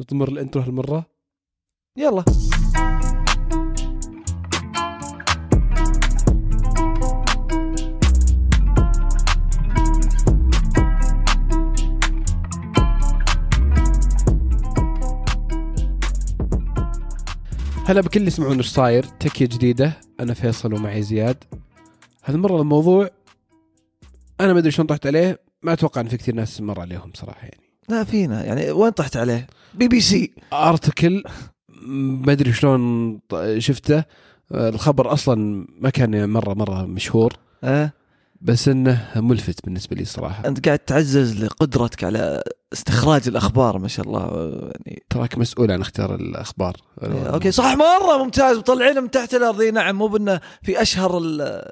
نطمر الانترو هالمرة. يلا. هلا بكل اللي يسمعون إيش صاير. تكية جديدة. أنا فيصل ومعي زياد. هالمرة الموضوع أنا ما أدري شلون طحت عليه. ما أتوقع إن في كثير ناس مر عليهم صراحة يعني. لا فينا يعني وين طحت عليه؟ بي بي سي. article ما أدري شلون شفته. الخبر أصلا ما كان مرة مرة مشهور. أه؟ بس إنه ملفت بالنسبة لي صراحة. أنت قاعد تعزز لقدرتك على استخراج الأخبار ما شاء الله. يعني تراك مسؤول عن اختيار الأخبار. okay صح مرة ممتاز. مطلعينه من تحت الأرض. إي نعم مو بأنه في أشهر ال-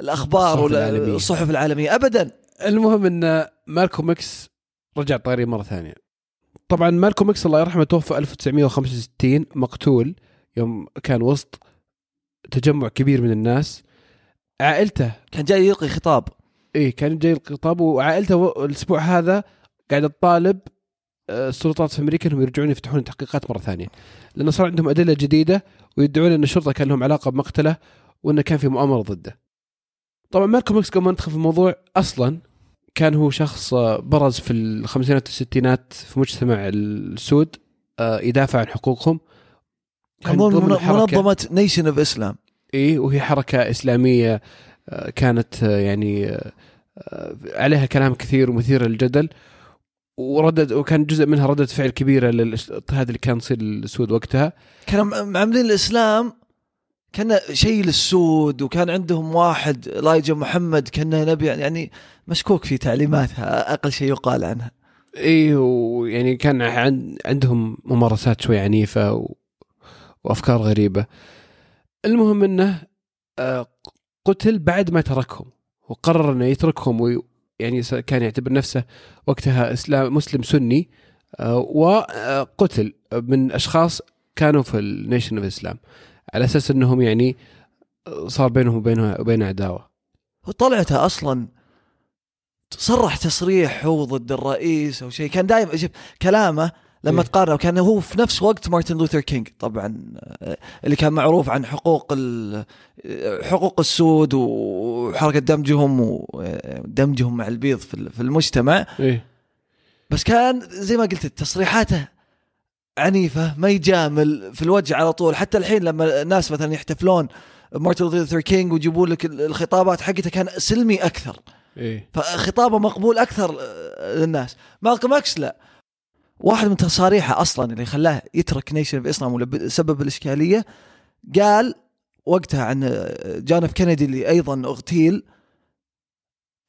الأخبار الصحف ولا العالمية. الصحف العالمية ابدا. المهم إن مالكوم إكس رجع طاري مرة ثانية. طبعا مالكوم إكس الله يرحمه توفى 1965 مقتول يوم كان وسط تجمع كبير من الناس. عائلته كان جاي يلقي خطاب. إيه كان جاي الخطاب وعائلته و- الأسبوع هذا قاعدة تطالب آه، السلطات في أمريكا إنهم يرجعون يفتحون التحقيقات مرة ثانية. لأنه صار عندهم أدلة جديدة ويدعون إن الشرطة كان لهم علاقة بمقتله وإنه كان في مؤامرة ضده. طبعا مالكوم إكس قبل ما ندخل في الموضوع أصلا كان هو شخص آه، برز في الخمسينات والستينات في مجتمع السود آه، يدافع عن حقوقهم. كان ضمن من- حركة- منظمة Nation of Islam إيه وهي حركة إسلامية آه، كانت يعني عليها كلام كثير ومثير للجدل وردد وكان جزء منها ردة فعل كبيرة للاضطهاد اللي كان يصير للسود وقتها. كانوا م- عاملين الإسلام كان شيء للسود وكان عندهم واحد لايجا محمد كان نبي يعني مشكوك في تعليماتها أقل شيء يقال عنها. إيه ويعني كان عن عندهم ممارسات شوي عنيفة و... وأفكار غريبة. المهم إنه آه، قتل بعد ما تركهم وقرر إنه يتركهم وي... يعني كان يعتبر نفسه وقتها اسلام مسلم سني آه، وقتل من أشخاص كانوا في ال Nation of Islam على أساس إنهم يعني آه، صار بينهم وبينه وبين عداوة. وطلعته أصلا صرح تصريح هو ضد الرئيس أو شيء. كان دائما كلامه لما إيه. تقارنه كان هو في نفس وقت مارتن لوثر كينج. طبعا آه، اللي كان معروف عن حقوق آه، حقوق السود وحركة دمجهم ودمجهم مع البيض في ال- في المجتمع. إيه. بس كان زي ما قلت تصريحاته عنيفة ما يجامل في الوجه على طول. حتى الحين لما الناس مثلا يحتفلون مارتن لوثر كينج ويجيبوا لك الخطابات حقته كان سلمي أكثر. إيه. فخطابه مقبول أكثر آه، للناس. مالكوم أكس؟ لا. واحد من تصاريحه أصلا اللي خلاه يترك Nation of Islam ولا سبب الإشكالية قال وقتها عن آه، جون إف كينيدي اللي أيضا أغتيل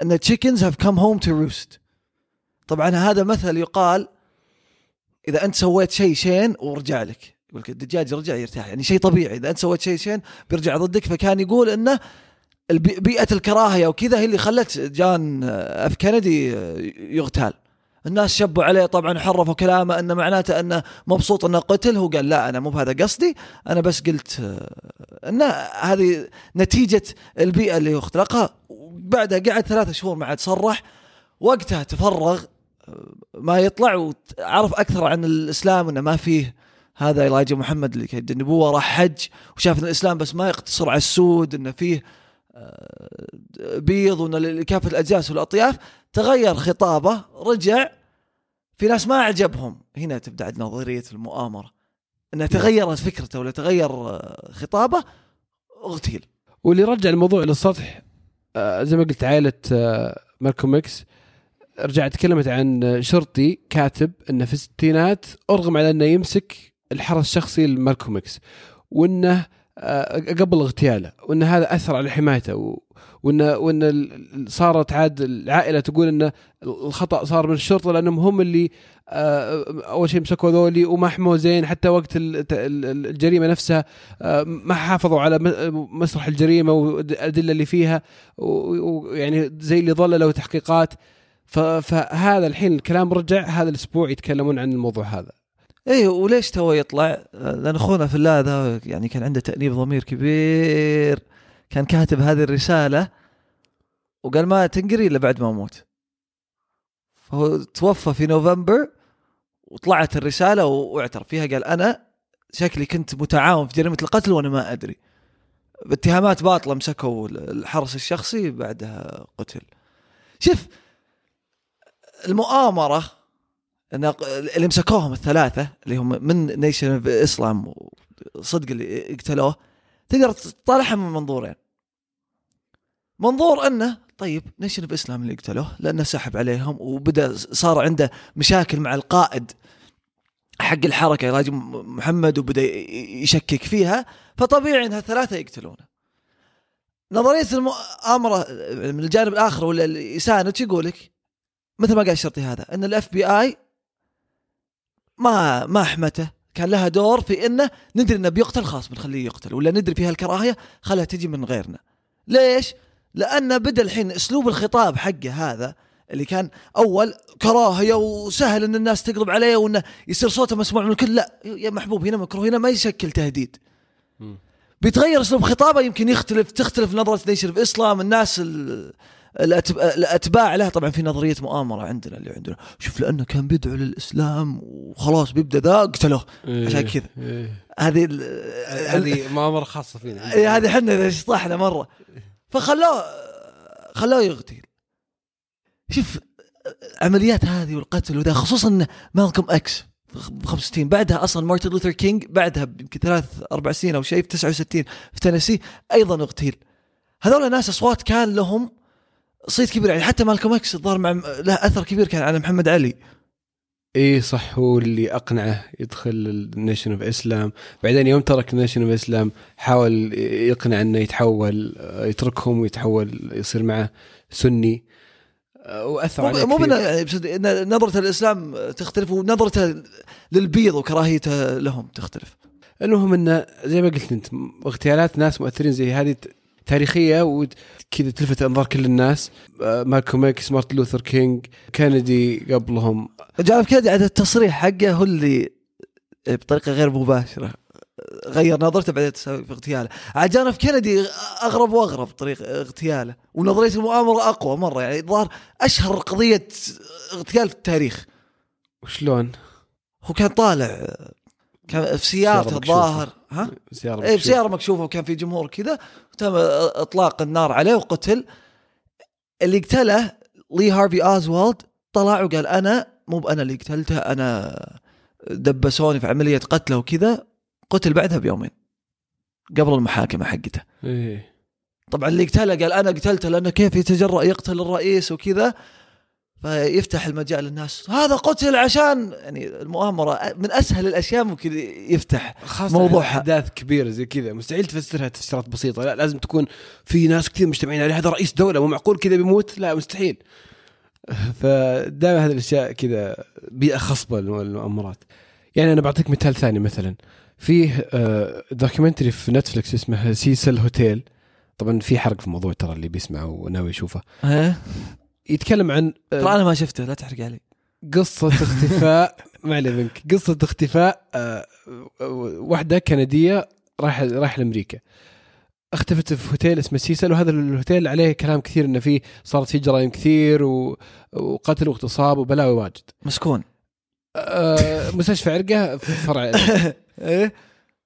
إن chickens have come home to roost. طبعا هذا مثل يقال إذا أنت سويت شيء شين ورجع لك. يقول لك الدجاج رجع يرتاح. يعني شيء طبيعي. إذا أنت سويت شيء شين بيرجع ضدك. فكان يقول إنه بيئة الكراهية وكذا هي اللي خلت جون إف كينيدي يغتال. الناس شبوا عليه طبعا حرفوا كلامه إنه معناته إنه مبسوط إنه قتل. هو قال لا أنا مو بهذا قصدي. أنا بس قلت إنه هذه نتيجة البيئة اللي اختلقها بعدها قعد ثلاثة شهور ما عاد صرح. وقتها تفرغ ما يطلع وعرف أكثر عن الإسلام إنه ما فيه هذا إلايجا محمد اللي كان النبوة راح حج وشاف إن الإسلام بس ما يقتصر على السود إنه فيه آه، بيض وان لكافة الاجناس والأطياف تغير خطابه رجع في ناس ما عجبهم هنا تبدأ عندنا نظرية المؤامرة. إنه تغيرت فكرته ولا تغير آه، خطابه اغتيل. واللي رجع الموضوع للسطح آه، زي ما قلت عائلة آه، مالكوم إكس رجعت تكلمت عن شرطي كاتب إنه في الستينات أرغم على إنه يمسك الحرس الشخصي لمالكوم إكس وإنه آه، قبل اغتياله وإن هذا أثر على حمايته وإن وإن صارت عاد العائلة تقول إن الخطأ صار من الشرطة لأنهم هم اللي آه، أول شيء مسكوا ذولي وما حموا زين حتى وقت ال- ال- الجريمة نفسها آه، ما حافظوا على مسرح الجريمة والأدلة اللي فيها ويعني زي اللي ظللوا تحقيقات. فهذا الحين الكلام رجع هذا الأسبوع يتكلمون عن الموضوع هذا. إيه وليش تو يطلع؟ لأن أخونا في الله ذا يعني كان عنده تأنيب ضمير كبير. كان كاتب هذه الرسالة وقال ما تنقري إلا بعد ما أموت. فهو توفى في نوفمبر وطلعت الرسالة واعترف فيها. قال أنا شكلي كنت متعاون في جريمة القتل وأنا ما أدري. باتهامات باطلة مسكوا الحرس الشخصي بعدها قتل. شوف المؤامرة اللي مسكوهم الثلاثة اللي هم من Nation of Islam صدق اللي قتلوه تقدر تطالعها من منظورين منظور إنه طيب Nation of Islam اللي قتلوه لأنه سحب عليهم وبدأ صار عنده مشاكل مع القائد حق الحركة إلايجا محمد وبدأ يشكك فيها فطبيعي انها ثلاثة يقتلونه نظرية المؤامرة من الجانب الآخر ولا يساند يقول لك؟ مثل ما قال الشرطي هذا إن ال FBI ما ما حمته. كان لها دور في إنه ندري إنه بيقتل خلاص بنخليه يقتل ولا ندري فيها الكراهيه خلها تجي من غيرنا. ليش؟ لأنه بدأ الحين أسلوب الخطاب حقه هذا اللي كان أول كراهية وسهل أن الناس تقلب عليه وأنه يصير صوته مسموع من الكل. لا يا محبوب هنا مكروه هنا ما يشكل تهديد. بيتغير أسلوب خطابه يمكن يختلف تختلف نظرة Nation of Islam الناس الأتباع له طبعا في نظرية مؤامرة عندنا اللي عندنا. شوف لأنه كان بيدعو للإسلام وخلاص بيبدأ ذا قتلوه إيه، عشان كذا. إيه. هذه هذه مؤامرة خاصة فينا. إيه، هذه إحنا شطحنا مرة. فخلوه خلوه يغتيل. شوف عمليات هذه والقتل وذا خصوصا مالكم إكس ب 65 بعدها أصلا مارتن لوثر كينج بعدها يمكن ثلاث أربع سنين أو شيء في 69 في تينيسي أيضا اغتيل. هذول ناس أصوات كان لهم صيت كبير يعني حتى مالكم إكس الظاهر مع له أثر كبير كان على محمد علي. إي صح هو اللي أقنعه يدخل ال Nation of Islam بعدين يوم ترك ال Nation of Islam حاول يقنع إنه يتحول يتركهم ويتحول يصير معه سني. وأثر عليه مو. يعني نظرته للاسلام تختلف ونظرته للبيض وكراهيته لهم تختلف. المهم إنه زي ما قلت أنت اغتيالات ناس مؤثرين زي هذه تاريخية وكذا تلفت أنظار كل الناس. آه، مالكوم إكس مارتن لوثر كينج كينيدي قبلهم. جون إف كينيدي عاد التصريح حقه هو اللي بطريقة غير مباشرة. غير نظرته بعدين تسوي في اغتياله. عاد في كينيدي أغرب وأغرب طريق اغتياله. ونظرية المؤامرة أقوى مرة يعني الظاهر أشهر قضية اغتيال في التاريخ. وشلون؟ هو كان طالع كان في سيارته سيارة الظاهر ها؟ سيارة إيه بسياره مكشوفة وكان في جمهور كذا تم إطلاق النار عليه وقتل. اللي قتله لي هارفي أوزوالد طلع وقال أنا مو بانا اللي قتلته أنا دبسوني في عملية قتله وكذا قتل بعدها بيومين قبل المحاكمة حقته. إيه. طبعا اللي قتله قال أنا قتلته لأنه كيف يتجرأ يقتل الرئيس وكذا. فيفتح المجال للناس. هذا قتل عشان يعني المؤامرة من أسهل الأشياء ممكن يفتح خاصة موضوع. أحداث كبيرة زي كذا. مستحيل تفسرها تفسيرات بسيطة. لا لازم تكون في ناس كثير مجتمعين عليه هذا رئيس دولة مو معقول كذا بيموت؟ لا مستحيل. فدائما هذه الأشياء كذا بيئة خصبة للمؤامرات. يعني أنا بعطيك مثال ثاني مثلا. فيه آه، documentary في Netflix اسمه Cecil Hotel طبعا في حرق في الموضوع ترى اللي بيسمع وناوي يشوفه. يتكلم عن ترى أنا ما شفته لا تحرق علي. قصة اختفاء ما عليه منك. قصة اختفاء آه، واحدة كندية راح راح لأمريكا. اختفت في هوتيل اسمه سيسل وهذا الهوتيل عليه كلام كثير إنه فيه صارت فيه جرائم كثير. وقتل واغتصاب وبلاوي واجد. مسكون. آه، مستشفى عرقة في فرع. إيه؟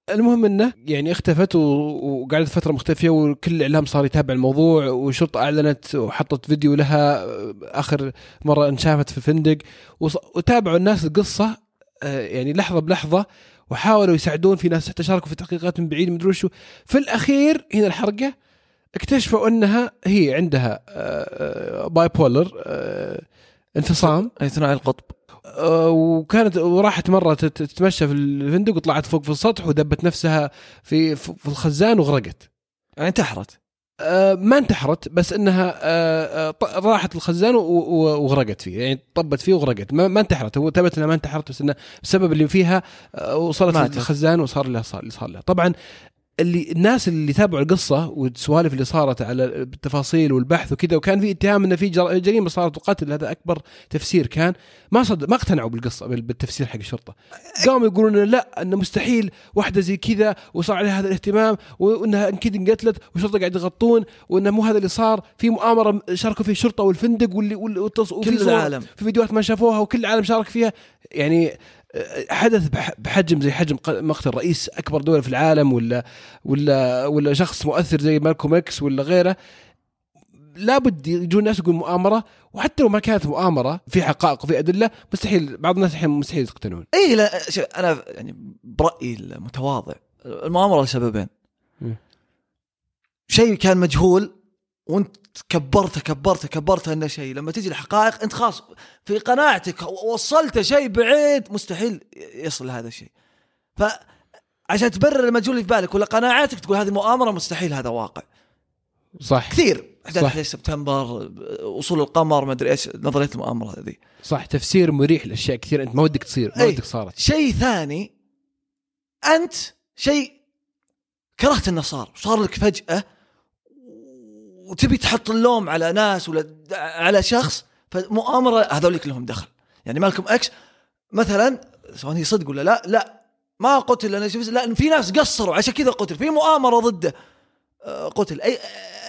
المهم إنه يعني اختفت وقعدت فترة مختفية وكل الاعلام صار يتابع الموضوع والشرطه أعلنت وحطت فيديو لها آخر مرة انشافت في فندق. وتابعوا الناس القصة آه، يعني لحظة بلحظة وحاولوا يساعدون في ناس حتى شاركوا في التحقيقات من بعيد مدري وشو. في الأخير هنا الحرقة اكتشفوا إنها هي عندها bipolar انفصام. اي ثنائي القطب. آه، وكانت وراحت مرة تت- تتمشى في الفندق وطلعت فوق في السطح ودبت نفسها في في الخزان وغرقت. يعني انتحرت. آه، ما انتحرت بس إنها آه، راحت الخزان وغرقت فيه. يعني طبت فيه وغرقت. ما, انتحرت. هو ثبت إنها ما انتحرت بس إنه السبب اللي فيها وصلت ماتت. الخزان وصار لها صار اللي صار لها. طبعا اللي الناس اللي تابعوا القصة والسوالف اللي صارت على التفاصيل والبحث وكذا وكان في اتهام إنه في جر- جريمة صارت وقتل هذا أكبر تفسير كان. ما صد ما اقتنعوا بالقصة بال- بالتفسير حق الشرطة. قاموا يقولون لا إنه مستحيل واحدة زي كذا وصار عليها هذا الاهتمام وإنها كذا انقتلت والشرطة قاعد يغطون وإنه مو هذا اللي صار. في مؤامرة شاركوا فيها الشرطة والفندق واللي. وفي كل العالم. في فيديوهات ما شافوها وكل العالم شارك فيها. يعني حدث بح- بحجم زي حجم مقتل رئيس أكبر دولة في العالم ولا ولا ولا شخص مؤثر زي مالكوم إكس ولا غيره لابد يجون الناس يقول مؤامرة وحتى لو ما كانت مؤامرة في حقائق وفي أدلة مستحيل بعض الناس الحين مستحيل يقتنعون اي لا شوف أنا يعني برأيي المتواضع المؤامرة لسببين. شيء كان مجهول وانت كبرته كبرته كبرته إنه شيء. لما تجي الحقائق انت خلاص في قناعتك وصلت شيء بعيد مستحيل يصل هذا الشيء. فعشان تبرر المجهول اللي في بالك ولا قناعاتك تقول هذه مؤامرة مستحيل هذا واقع. صح. كثير. احداث صح. 11 سبتمبر وصول القمر ما أدري إيش نظرية المؤامرة هذه. صح. تفسير مريح لأشياء كثير أنت ما ودك تصير ما. ودك صارت. شيء ثاني أنت شيء كرهت انه صار صار لك فجأة وتبي تحط اللوم على ناس ولا على شخص فمؤامرة هذوليك لهم دخل. يعني مالكم إكس مثلا سواء هي صدق ولا لا؟ لا. ما قتل لأن شوف لا في ناس قصروا عشان كذا قتل. في مؤامرة ضده. آه، قتل. اي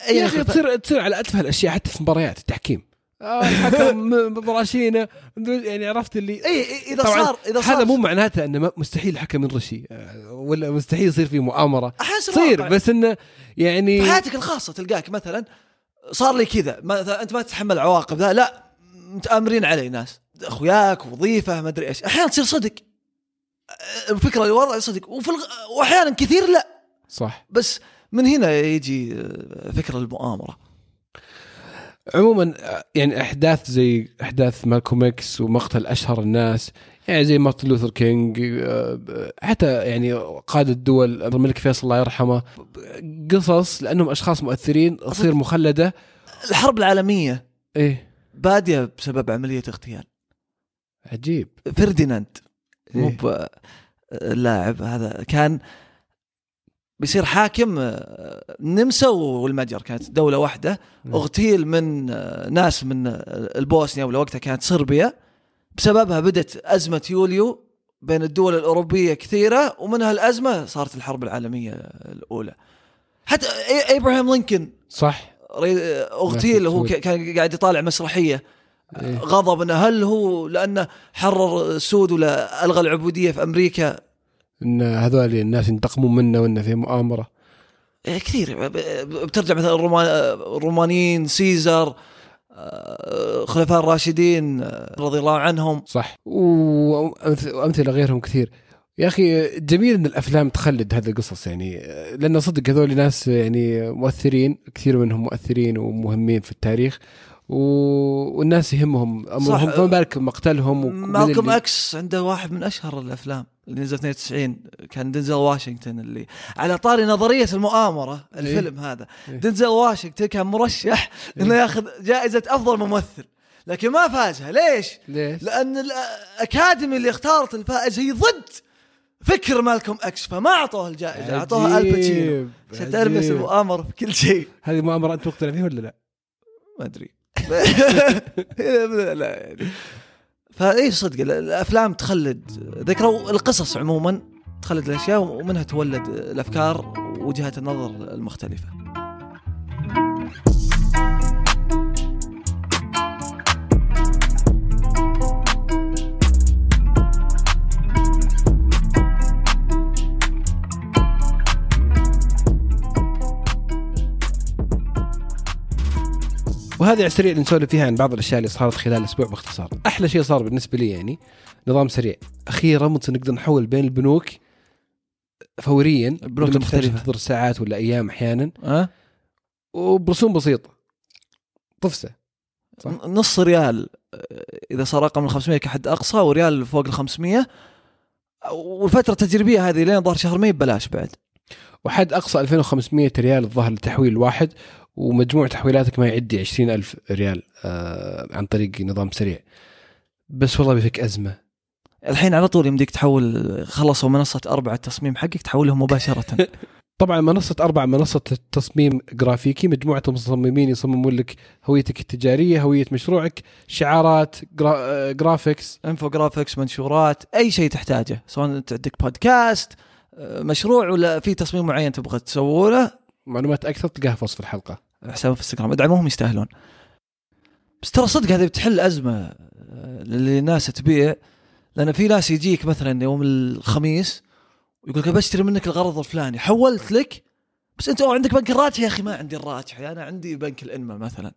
اي يا أخي تصير تصير على اتفه الأشياء حتى في مباريات التحكيم. الحكم براشينة. يعني عرفت اللي اي إي، إذا صار إذا صار. هذا مو معناته إنه مستحيل الحكم ينرشي آه، ولا مستحيل يصير في مؤامرة. أحس تصير. بس إنه يعني في حياتك الخاصة تلقاك مثلا صار لي كذا مثلا أنت ما تتحمل عواقب ذا لا متأمرين علي ناس أخوياك وظيفة ما أدري إيش. أحيانا تصير صدق. الفكرة اللي ورا صدق. وفي الغ... واحيانا كثير لا. صح. بس من هنا يجي فكرة المؤامرة. عموما يعني أحداث زي أحداث مالكوم إكس ومقتل أشهر الناس يعني زي مارتن لوثر كينج حتى يعني قادة الدول الملك فيصل الله يرحمه قصص لأنهم أشخاص مؤثرين تصير مخلدة. الحرب العالمية إيه. بادية بسبب عملية اغتيال. عجيب. فرديناند مو إيه. هذا كان بيصير حاكم آه، النمسا والمجر. كانت دولة واحدة. نعم. اغتيل من آه، ناس من آه، البوسنيا ولا وقتها كانت صربيا. بسببها بدت أزمة يوليو بين الدول الأوروبية كثيرة ومنها الأزمة صارت الحرب العالمية الأولى. حتى إبراهام لينكولن صح. اغتيل وهو ك- كان قاعد يطالع مسرحية. إيه. غضب انه هل هو لأنه حرر السود ولا الغى العبودية في أمريكا. إن هذول الناس ينتقمون منا وانه في مؤامرة. إيه، كثير. بترجع مثلا الرومان الرومانيين سيزر آه، خلفاء الراشدين آه، رضي الله عنهم. صح. وأمثلة غيرهم كثير. يا أخي جميل إن الأفلام تخلد هذه القصص يعني لأن صدق هذول ناس يعني مؤثرين كثير منهم مؤثرين ومهمين في التاريخ. و... والناس يهمهم امرهم فما بالك مقتلهم مالكم اللي- أكس عنده واحد من أشهر الأفلام اللي نزل 92 كان دنزل واشنطن اللي على طاري نظرية المؤامرة الفيلم هذا إيه. دنزل واشنطن كان مرشح إنه ياخذ جائزة أفضل ممثل لكن ما فازها ليش؟ ليش؟ لأن ال Academy اللي اختارت الفائز هي ضد فكر مالكم أكس فما أعطوه الجائزة اعطوها آل باتشينو عشان تعرف بس عجيب. المؤامرة في كل شيء هذه مؤامرة أنت مقتنع فيها ولا لا؟ ما أدري لا يعني فاي صدق ال- الأفلام تخلد ذكرى القصص عموما تخلد الأشياء ومنها تولد الأفكار ووجهات النظر المختلفة. على السريع اللي نسولف فيها عن بعض الأشياء اللي صارت خلال الأسبوع باختصار. أحلى شيء صار بالنسبة لي يعني نظام سريع أخيرا ممكن نقدر نحول بين البنوك فوريا تحتاج المختلفة. تنتظر ساعات ولا أيام أحيانا أه؟ وبرسوم بسيطه طفسة صح. نص ريال آه، إذا صار رقم ال 500 كحد أقصى وريال فوق ال 500 والفترة التجريبية هذه لين ظهر شهر ماي ببلاش بعد وحد أقصى 2500 ريال الظاهر للتحويل الواحد ومجموع تحويلاتك ما يعدي 20000 ريال آه عن طريق نظام سريع. بس والله بيفك أزمة. الحين على طول يمديك تحول خلصوا منصة أربع التصميم حقك تحولهم مباشرة. طبعا منصة أربع منصة تصميم جرافيكي مجموعة المصممين يصممون لك هويتك التجارية هوية مشروعك شعارات جرا... graphics infographics منشورات أي شيء تحتاجه سواء أنت عندك بودكاست آه، مشروع ولا في تصميم معين تبغى تسوي له. معلومات أكثر تلقاها في وصف الحلقة. حساب في انستغرام ادعموهم يستاهلون. بس ترى صدق هذه بتحل أزمة آه، اللي الناس تبيع. لأن في ناس يجيك مثلا يوم الخميس ويقول لك بشتري منك الغرض الفلاني. حولت لك؟ بس أنت عندك بنك الراجح يا أخي ما عندي الراجح أنا عندي بنك الانما مثلا.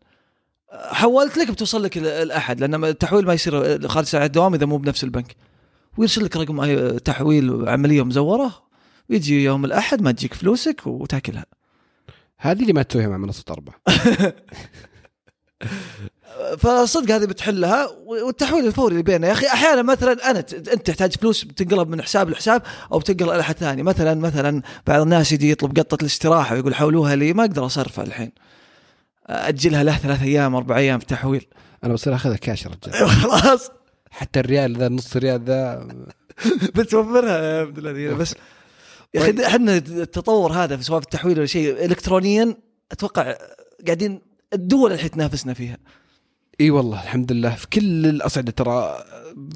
حولت لك بتوصل لك ال- الأحد. لأن التحويل ما يصير خارج ساعة الدوام إذا مو بنفس البنك. ويرسل لك رقم تحويل عملية مزورة. ويجي يوم الأحد ما تجيك فلوسك وتأكلها. هذه اللي ما تسويها مع منصه أربع فصدق هذه بتحلها والتحويل الفوري اللي بيننا يا أخي أحيانا مثلا أنا أنت تحتاج فلوس بتنقلب من حساب لحساب أو بتنقل إلى احد ثاني. مثلا مثلا بعض الناس يجي يطلب قطة الاستراحة ويقول حولوها لي ما أقدر أصرفها الحين. أجلها له ثلاث أيام أربع أيام في تحويل. أنا بصير أخذها كاش يا رجال. خلاص. حتى الريال ذا نص ريال ذا. بتوفرها يا عبد بس يا أخي إحنا التطور هذا في سواء في التحويل ولا شيء الكترونيا أتوقع قاعدين الدول الحين تنافسنا فيها. إي والله الحمد لله. في كل الأصعدة ترى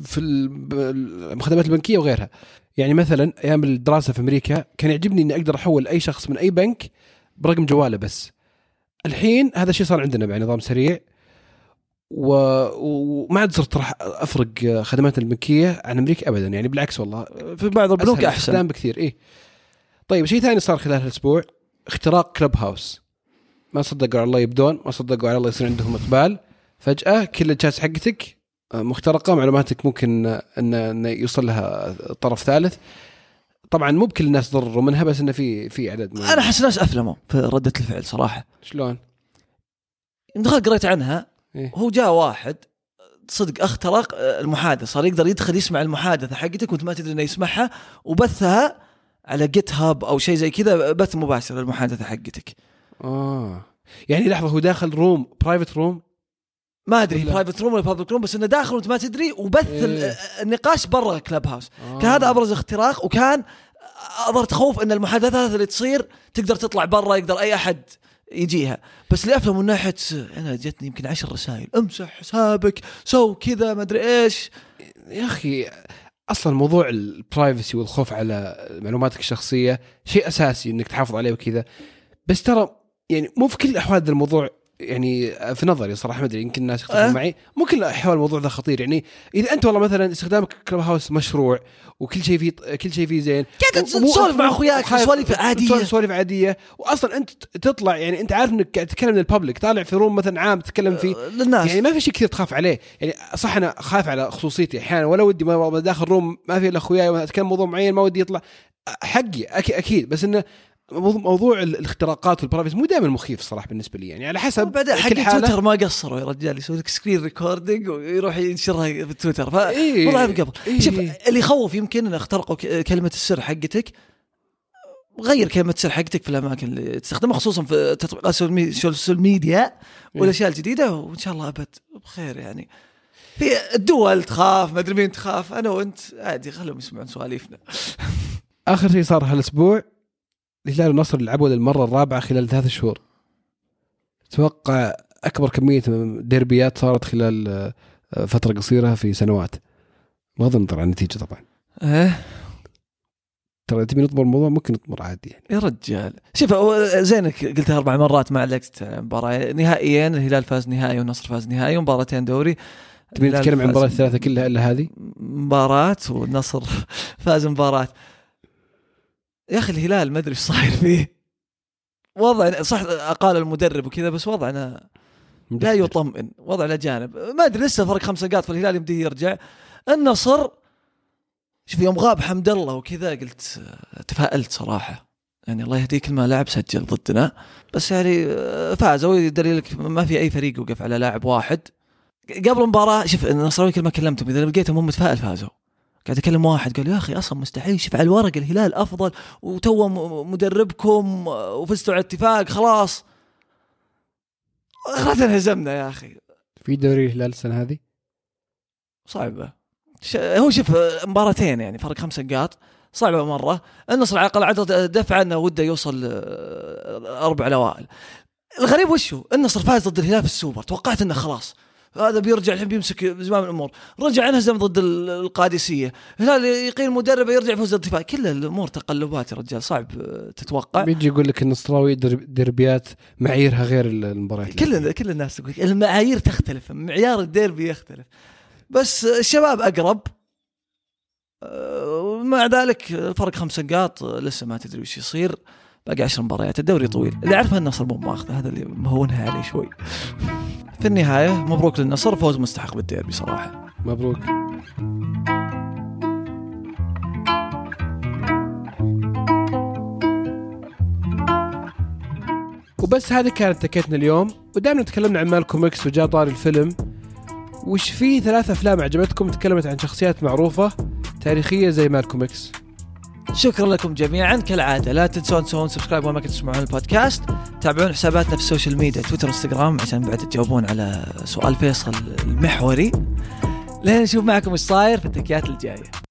في الخدمات البنكية وغيرها. يعني مثلا أيام الدراسة في أمريكا كان يعجبني إني أقدر أحول أي شخص من أي بنك برقم جواله بس. الحين هذا الشيء صار عندنا مع نظام سريع. وما عاد صرت راح أفرق خدمات البنكيه عن أمريكا ابدا يعني بالعكس والله. في بعض البنوك أحسن. بكثير إيه. طيب شيء ثاني صار خلال هالأسبوع؟ اختراق كلب هاوس. ما صدقوا على الله يبدون ما صدقوا على الله يصير عندهم إقبال. فجأة كل الشات حقتك آه، مخترقة معلوماتك ممكن ان إن يوصل لها طرف ثالث. طبعا مو بكل الناس تضرروا منها بس إنه في في عدد معين. أنا أحس ناس افلموا في ردة الفعل صراحة. شلون؟ دخلت قريت عنها إيه؟ هو جاء واحد صدق اخترق آه، المحادثة صار يقدر يدخل يسمع المحادثة حقتك وانت ما تدري إنه يسمعها وبثها على GitHub أو شيء زي كذا بث مباشر للمحادثه حقتك آه يعني لحظة هو داخل room private room ما أدري private room ولا public room بس إنه داخل وأنت ما تدري وبث إيه. ال- النقاش برا Clubhouse آه. كان هذا أبرز اختراق وكان اظهر تخوف إن المحادثات اللي تصير تقدر تطلع برا يقدر أي أحد يجيها. بس اللي افهم من ناحيه أنا جتني يمكن عشر رسائل امسح حسابك so كذا ما أدري إيش. يا أخي أصلا موضوع ال privacy والخوف على معلوماتك الشخصية شيء أساسي إنك تحافظ عليه وكذا. بس ترى يعني مو في كل الأحوال الموضوع يعني في نظري صراحة ما أدري يمكن الناس يختلفون أه؟ معي. مو كل الاحوال الموضوع ذا خطير. يعني إذا أنت والله مثلا استخدامك Clubhouse مشروع وكل شيء فيه كل شيء فيه زين قاعد تسولف مع أخوياك سواليف عادية؟ سوالف عادية. واصلا أنت تطلع يعني أنت عارف إنك قاعد تتكلم لل public طالع في room مثلا عام تتكلم فيه. للناس. يعني ما في شيء كثير تخاف عليه. يعني صح أنا خايف على خصوصيتي. أحيانا ولا ودي ما داخل room ما في إلا أخوياي أتكلم موضوع معين ما ودي يطلع. حقي أكيد. بس إنه موضوع- موضوع ال- الاختراقات وال privacy مو دائما مخيف صراحة بالنسبة لي يعني على حسب بعدين حق. تويتر ما قصروا يا رجال يسوي لك screen recording ويروح ينشرها في تويتر ف إيه. والله قبل. إيه. شوف اللي يخوف يمكن إن اخترقوا كلمة السر حقتك غير كلمة السر حقتك في الأماكن اللي تستخدمها خصوصا في تطبيقات ال social media والأشياء الجديدة. وإن شاء الله أبد بخير يعني. في الدول تخاف ما أدري مين تخاف. أنا وأنت عادي خلهم يسمعون سواليفنا. آخر شيء صار هالأسبوع. الهلال والنصر لعبوا للمرة الرابعة خلال ثلاث شهور. أتوقع أكبر كمية ديربيات صارت خلال آه، فترة قصيرة في سنوات. بغض النظر عن النتيجة طبعا. إيه. ترى تبي نطمر الموضوع ممكن نطمر عادي يعني. يا رجال. شوف زينك قلتها أربع مرات ما علقت على مباراة. نهائيين الهلال فاز نهائي والنصر فاز نهائي ومباراتين دوري. تبي نتكلم عن فاز المباريات الثلاثة كلها إلا هذه؟ مباراة والنصر فاز مباراة. يا أخي الهلال ما أدري إيش صاير فيه. وضع صح اقال المدرب وكذا بس وضعنا لا يطمئن وضعنا جانب. ما أدري لسه فرق خمسة نقاط فالهلال يمديه يرجع. النصر شوف يوم غاب حمد الله وكذا قلت تفائلت صراحة. يعني الله يهديه كل ما لعب سجل ضدنا. بس يعني آه، فازوا دليلك ما في أي فريق وقف على لاعب واحد. قبل المباراة شوف النصراوي كل ما كلمتهم إذا لقيتهم هم متفائل فازوا. قاعد اكلم واحد قال يا أخي أصلا مستحيل شوف على الورق الهلال أفضل وتو مدربكم وفزتوا على اتفاق خلاص. اخرتنا انهزمنا يا أخي. في دوري الهلال السنة هذه؟ صعبة. ش... هو شوف مباراتين يعني فرق خمس نقاط. صعبة مرة. النصر على الأقل عدد دفع إنه وده يوصل آه، أربع الاوائل الغريب وش هو؟ النصر فاز ضد الهلال في السوبر توقعت إنه خلاص. هذا بيرجع الحين بيمسك زمام الأمور. رجع انهزم ضد ال- القادسية. الهلال يقيل مدربه يرجع يفوز ضد الدفاع. كل الأمور تقلبات يا رجال صعب آه، تتوقع. بيجي يقول لك النصراوي درب- دربيات معاييرها غير المباريات كل كل الناس تقول المعايير تختلف معيار الديربي يختلف. بس الشباب أقرب. آه، مع ذلك الفرق خمس نقاط آه، لسه ما تدري وش يصير. باقي عشر مباريات الدوري طويل. اللي اعرفه النصر مو ماخذه هذا اللي مهونها عليه شوي. في النهاية مبروك للنصر فوز مستحق بالديربي صراحة. مبروك. وبس هذه كانت تكتنا اليوم. ودائما تكلمنا عن مالكوم إكس وجاء طاري الفيلم. وش في ثلاث أفلام عجبتكم تكلمت عن شخصيات معروفة تاريخية زي مالكوم إكس شكرا لكم جميعا. كالعادة لا تنسون تسوون subscribe وين ما كنتوا تسمعون البودكاست. تابعون حساباتنا في ال social media تويتر وانستغرام عشان بعد تجاوبون على سؤال فيصل المحوري. لين نشوف معكم إيش صاير في التكيات الجاية.